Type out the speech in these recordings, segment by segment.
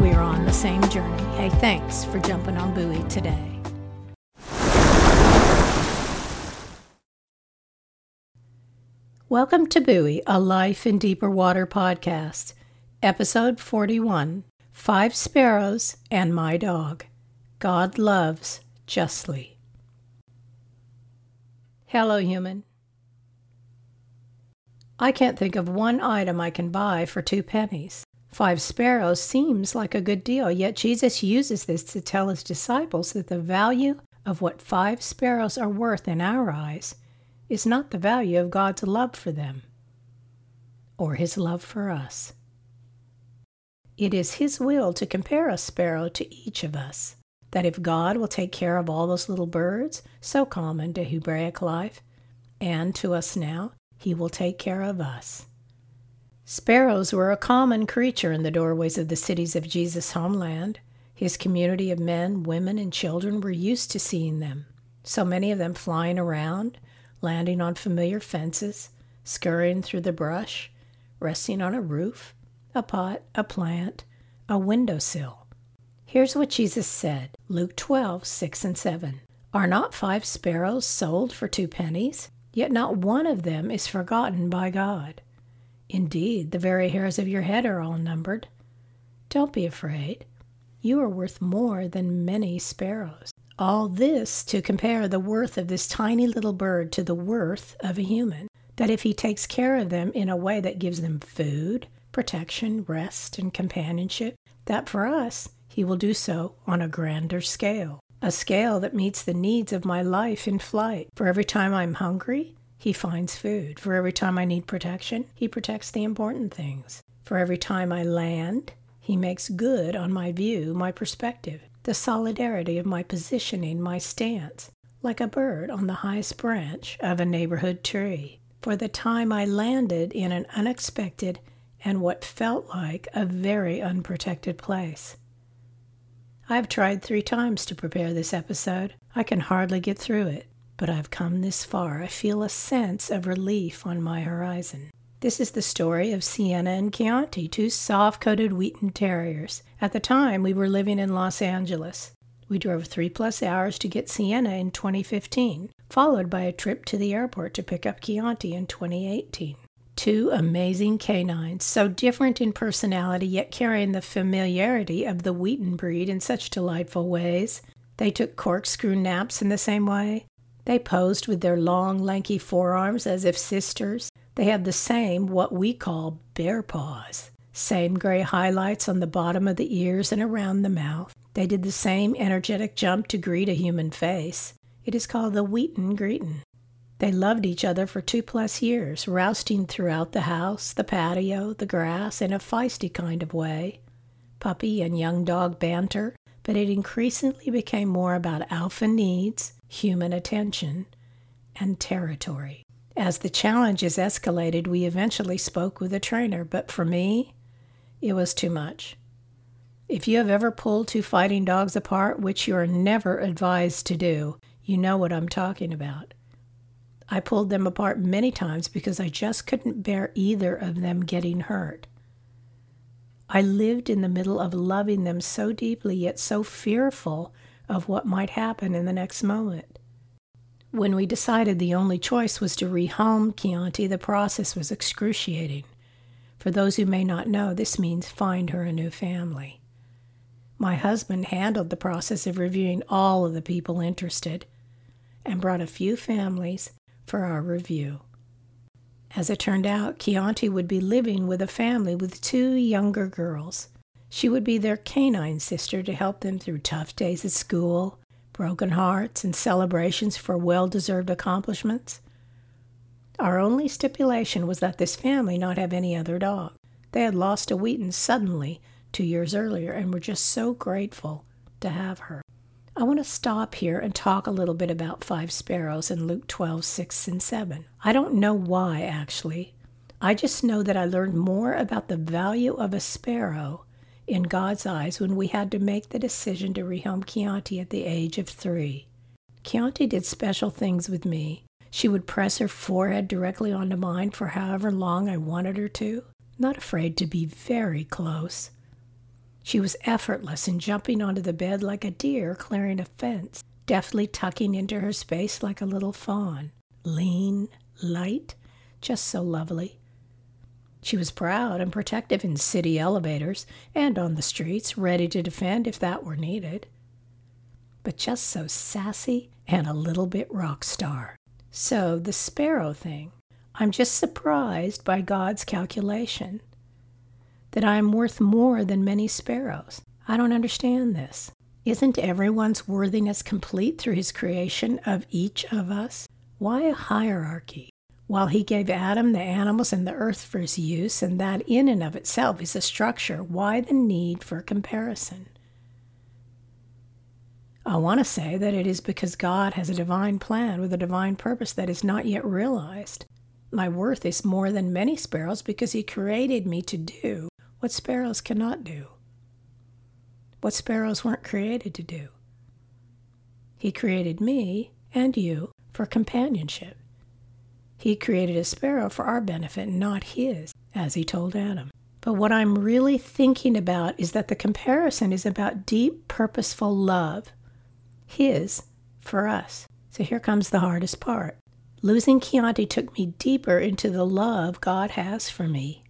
we are on the same journey. Hey, thanks for jumping on Buoy today. Welcome to Buoy, a Life in Deeper Water podcast, episode 41 Five Sparrows and My Dog. God Loves Justly. Hello, human. I can't think of one item I can buy for two pennies. Five sparrows seems like a good deal, yet Jesus uses this to tell his disciples that the value of what five sparrows are worth in our eyes is not the value of God's love for them or his love for us. It is his will to compare a sparrow to each of us, that if God will take care of all those little birds, so common to Hebraic life, and to us now, he will take care of us. Sparrows were a common creature in the doorways of the cities of Jesus' homeland. His community of men, women, and children were used to seeing them, so many of them flying around, landing on familiar fences, scurrying through the brush, resting on a roof, a pot, a plant, a windowsill. Here's what Jesus said Luke 12, 6 and 7. Are not five sparrows sold for two pennies? Yet not one of them is forgotten by God. Indeed, the very hairs of your head are all numbered. Don't be afraid. You are worth more than many sparrows. All this to compare the worth of this tiny little bird to the worth of a human. That if he takes care of them in a way that gives them food, protection, rest, and companionship, that for us he will do so on a grander scale. A scale that meets the needs of my life in flight. For every time I'm hungry, he finds food. For every time I need protection, he protects the important things. For every time I land, he makes good on my view, my perspective, the solidarity of my positioning, my stance, like a bird on the highest branch of a neighborhood tree. For the time I landed in an unexpected and what felt like a very unprotected place. I've tried three times to prepare this episode. I can hardly get through it but I've come this far. I feel a sense of relief on my horizon. This is the story of Sienna and Chianti, two soft coated Wheaten Terriers. At the time, we were living in Los Angeles. We drove three plus hours to get Sienna in 2015, followed by a trip to the airport to pick up Chianti in 2018. Two amazing canines, so different in personality yet carrying the familiarity of the Wheaten breed in such delightful ways. They took corkscrew naps in the same way. They posed with their long, lanky forearms as if sisters. They had the same, what we call bear paws. Same gray highlights on the bottom of the ears and around the mouth. They did the same energetic jump to greet a human face. It is called the Wheaten Greetin'. They loved each other for two plus years, rousting throughout the house, the patio, the grass, in a feisty kind of way. Puppy and young dog banter, but it increasingly became more about alpha needs, human attention, and territory. As the challenges escalated, we eventually spoke with a trainer, but for me, it was too much. If you have ever pulled two fighting dogs apart, which you are never advised to do, you know what I'm talking about. I pulled them apart many times because I just couldn't bear either of them getting hurt. I lived in the middle of loving them so deeply, yet so fearful of what might happen in the next moment. When we decided the only choice was to rehome Chianti, the process was excruciating. For those who may not know, this means find her a new family. My husband handled the process of reviewing all of the people interested and brought a few families for our review. As it turned out, Chianti would be living with a family with two younger girls. She would be their canine sister to help them through tough days at school, broken hearts, and celebrations for well deserved accomplishments. Our only stipulation was that this family not have any other dog. They had lost a Wheaten suddenly two years earlier and were just so grateful to have her. I want to stop here and talk a little bit about five sparrows in Luke 12, 6 and 7. I don't know why, actually. I just know that I learned more about the value of a sparrow in God's eyes when we had to make the decision to rehome Chianti at the age of three. Chianti did special things with me. She would press her forehead directly onto mine for however long I wanted her to, not afraid to be very close. She was effortless in jumping onto the bed like a deer clearing a fence, deftly tucking into her space like a little fawn. Lean, light, just so lovely. She was proud and protective in city elevators and on the streets, ready to defend if that were needed. But just so sassy and a little bit rock star. So, the sparrow thing. I'm just surprised by God's calculation that I am worth more than many sparrows. I don't understand this. Isn't everyone's worthiness complete through his creation of each of us? Why a hierarchy? While he gave Adam the animals and the earth for his use, and that in and of itself is a structure, why the need for comparison? I want to say that it is because God has a divine plan with a divine purpose that is not yet realized. My worth is more than many sparrows because He created me to do what sparrows cannot do, what sparrows weren't created to do. He created me and you for companionship. He created a sparrow for our benefit, not his, as he told Adam. But what I'm really thinking about is that the comparison is about deep, purposeful love, his for us. So here comes the hardest part. Losing Chianti took me deeper into the love God has for me.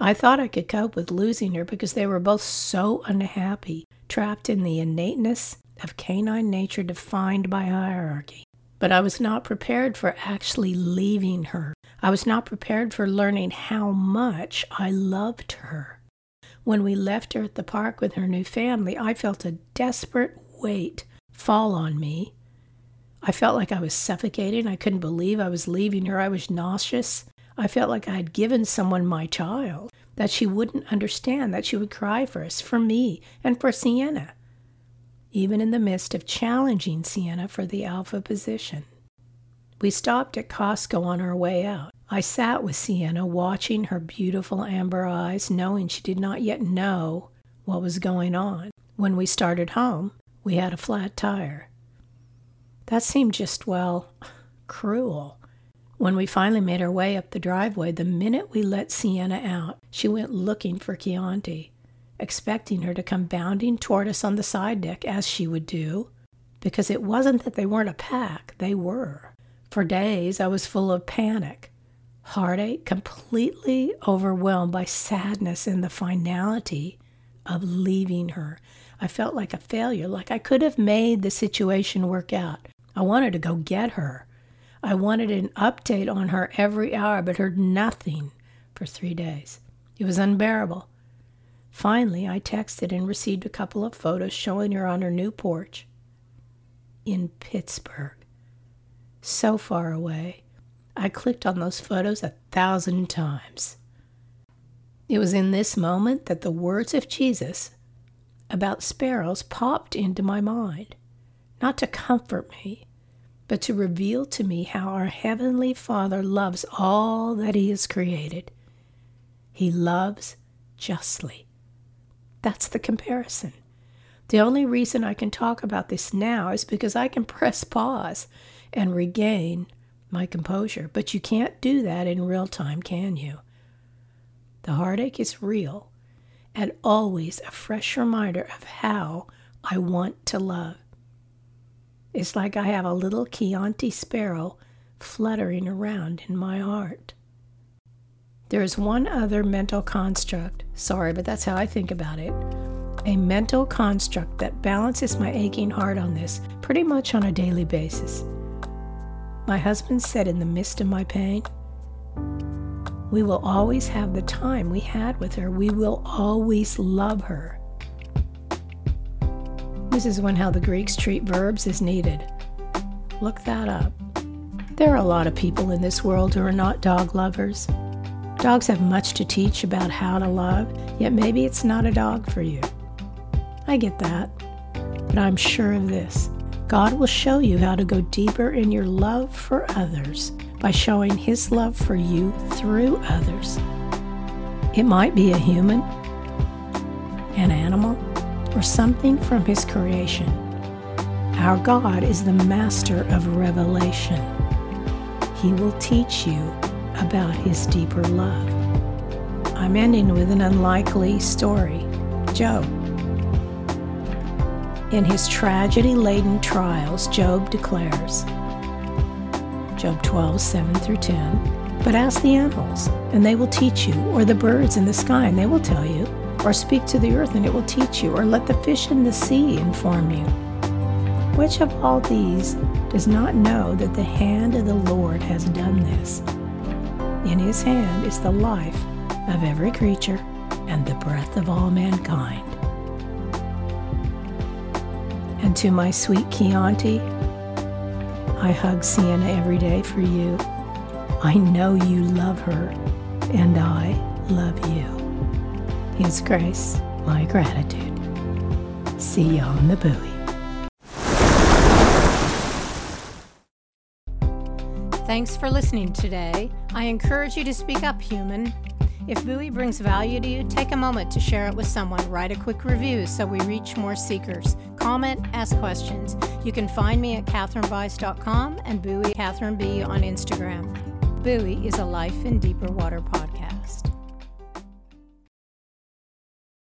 I thought I could cope with losing her because they were both so unhappy, trapped in the innateness of canine nature defined by hierarchy. But I was not prepared for actually leaving her. I was not prepared for learning how much I loved her. When we left her at the park with her new family, I felt a desperate weight fall on me. I felt like I was suffocating. I couldn't believe I was leaving her. I was nauseous. I felt like I had given someone my child, that she wouldn't understand, that she would cry for us, for me, and for Sienna, even in the midst of challenging Sienna for the alpha position. We stopped at Costco on our way out. I sat with Sienna, watching her beautiful amber eyes, knowing she did not yet know what was going on. When we started home, we had a flat tire. That seemed just, well, cruel. When we finally made our way up the driveway, the minute we let Sienna out, she went looking for Chianti, expecting her to come bounding toward us on the side deck as she would do, because it wasn't that they weren't a pack, they were. For days, I was full of panic, heartache, completely overwhelmed by sadness and the finality of leaving her. I felt like a failure, like I could have made the situation work out. I wanted to go get her. I wanted an update on her every hour, but heard nothing for three days. It was unbearable. Finally, I texted and received a couple of photos showing her on her new porch in Pittsburgh. So far away. I clicked on those photos a thousand times. It was in this moment that the words of Jesus about sparrows popped into my mind, not to comfort me, but to reveal to me how our Heavenly Father loves all that He has created. He loves justly. That's the comparison. The only reason I can talk about this now is because I can press pause and regain my composure. But you can't do that in real time, can you? The heartache is real and always a fresh reminder of how I want to love. It's like I have a little Chianti sparrow fluttering around in my heart. There is one other mental construct, sorry, but that's how I think about it, a mental construct that balances my aching heart on this pretty much on a daily basis. My husband said in the midst of my pain, We will always have the time we had with her. We will always love her. This is when how the Greeks treat verbs is needed. Look that up. There are a lot of people in this world who are not dog lovers. Dogs have much to teach about how to love, yet maybe it's not a dog for you. I get that. But I'm sure of this God will show you how to go deeper in your love for others by showing His love for you through others. It might be a human, an animal, or something from His creation. Our God is the master of revelation. He will teach you about His deeper love. I'm ending with an unlikely story Job. In his tragedy laden trials, Job declares, Job 12, 7 through 10, But ask the animals, and they will teach you, or the birds in the sky, and they will tell you, or speak to the earth, and it will teach you, or let the fish in the sea inform you. Which of all these does not know that the hand of the Lord has done this? In his hand is the life of every creature and the breath of all mankind. And to my sweet Chianti, I hug Sienna every day for you. I know you love her, and I love you. His grace, my gratitude. See you on the buoy. Thanks for listening today. I encourage you to speak up, human. If Buoy brings value to you, take a moment to share it with someone. Write a quick review so we reach more seekers. Comment, ask questions. You can find me at kathrynbise.com and Buoy Kathryn B on Instagram. Buoy is a Life in Deeper Water podcast.